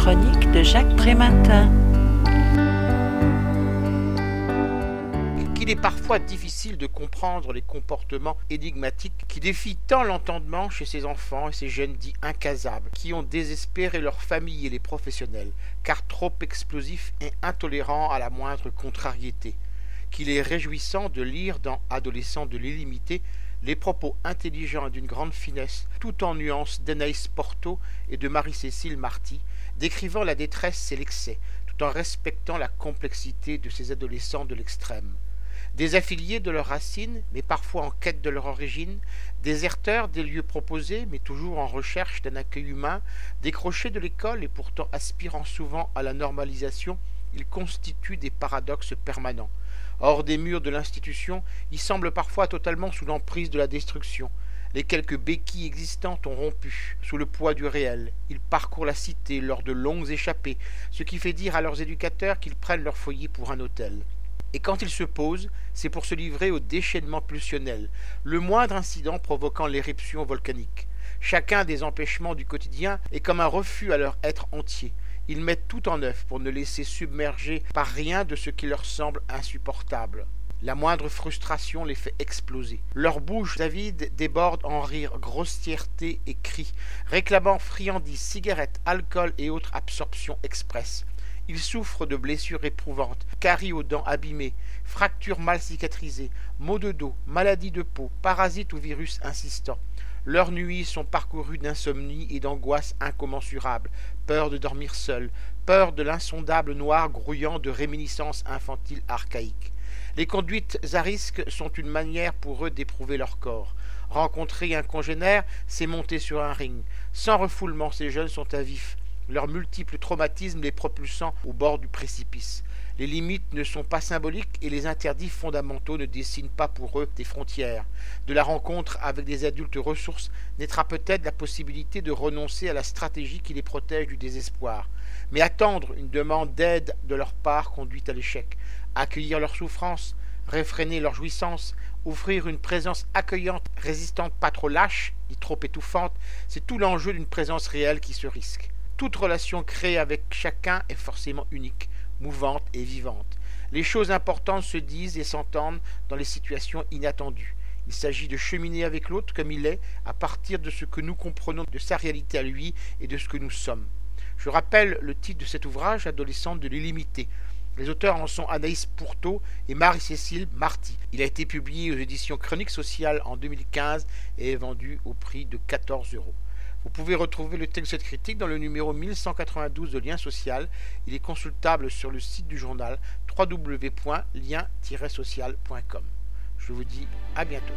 chroniques de Jacques Prématin. Il est parfois difficile de comprendre les comportements énigmatiques qui défient tant l'entendement chez ces enfants et ces jeunes dits incasables, qui ont désespéré leurs familles et les professionnels, car trop explosifs et intolérants à la moindre contrariété. Qu'il est réjouissant de lire dans Adolescents de l'illimité les propos intelligents et d'une grande finesse, tout en nuances d'Anaïs Porto et de Marie-Cécile Marty, décrivant la détresse et l'excès, tout en respectant la complexité de ces adolescents de l'extrême. Désaffiliés de leurs racines, mais parfois en quête de leur origine, déserteurs des lieux proposés, mais toujours en recherche d'un accueil humain, décrochés de l'école et pourtant aspirant souvent à la normalisation, ils constituent des paradoxes permanents. Hors des murs de l'institution, ils semblent parfois totalement sous l'emprise de la destruction. Les quelques béquilles existantes ont rompu sous le poids du réel. Ils parcourent la cité lors de longues échappées, ce qui fait dire à leurs éducateurs qu'ils prennent leur foyer pour un hôtel. Et quand ils se posent, c'est pour se livrer au déchaînement pulsionnel, le moindre incident provoquant l'éruption volcanique. Chacun des empêchements du quotidien est comme un refus à leur être entier. Ils mettent tout en œuvre pour ne laisser submerger par rien de ce qui leur semble insupportable. La moindre frustration les fait exploser. Leur bouche avide déborde en rires, grossièreté et cris, réclamant friandises, cigarettes, alcool et autres absorptions expresses. Ils souffrent de blessures éprouvantes, caries aux dents abîmées, fractures mal cicatrisées, maux de dos, maladies de peau, parasites ou virus insistants. Leurs nuits sont parcourues d'insomnie et d'angoisse incommensurables, peur de dormir seul, peur de l'insondable noir grouillant de réminiscences infantiles archaïques. Les conduites à risque sont une manière pour eux d'éprouver leur corps. Rencontrer un congénère, c'est monter sur un ring. Sans refoulement, ces jeunes sont à vif, leurs multiples traumatismes les propulsant au bord du précipice. Les limites ne sont pas symboliques et les interdits fondamentaux ne dessinent pas pour eux des frontières. De la rencontre avec des adultes ressources naîtra peut-être la possibilité de renoncer à la stratégie qui les protège du désespoir. Mais attendre une demande d'aide de leur part conduit à l'échec. Accueillir leur souffrance, réfréner leur jouissance, offrir une présence accueillante, résistante, pas trop lâche, ni trop étouffante, c'est tout l'enjeu d'une présence réelle qui se risque. Toute relation créée avec chacun est forcément unique mouvante et vivante. Les choses importantes se disent et s'entendent dans les situations inattendues. Il s'agit de cheminer avec l'autre comme il est, à partir de ce que nous comprenons de sa réalité à lui et de ce que nous sommes. Je rappelle le titre de cet ouvrage, Adolescente de l'illimité. Les auteurs en sont Anaïs Pourteau et Marie-Cécile Marty. Il a été publié aux éditions Chroniques Sociales en 2015 et est vendu au prix de 14 euros. Vous pouvez retrouver le texte de cette critique dans le numéro 1192 de Lien Social. Il est consultable sur le site du journal www.lien-social.com. Je vous dis à bientôt.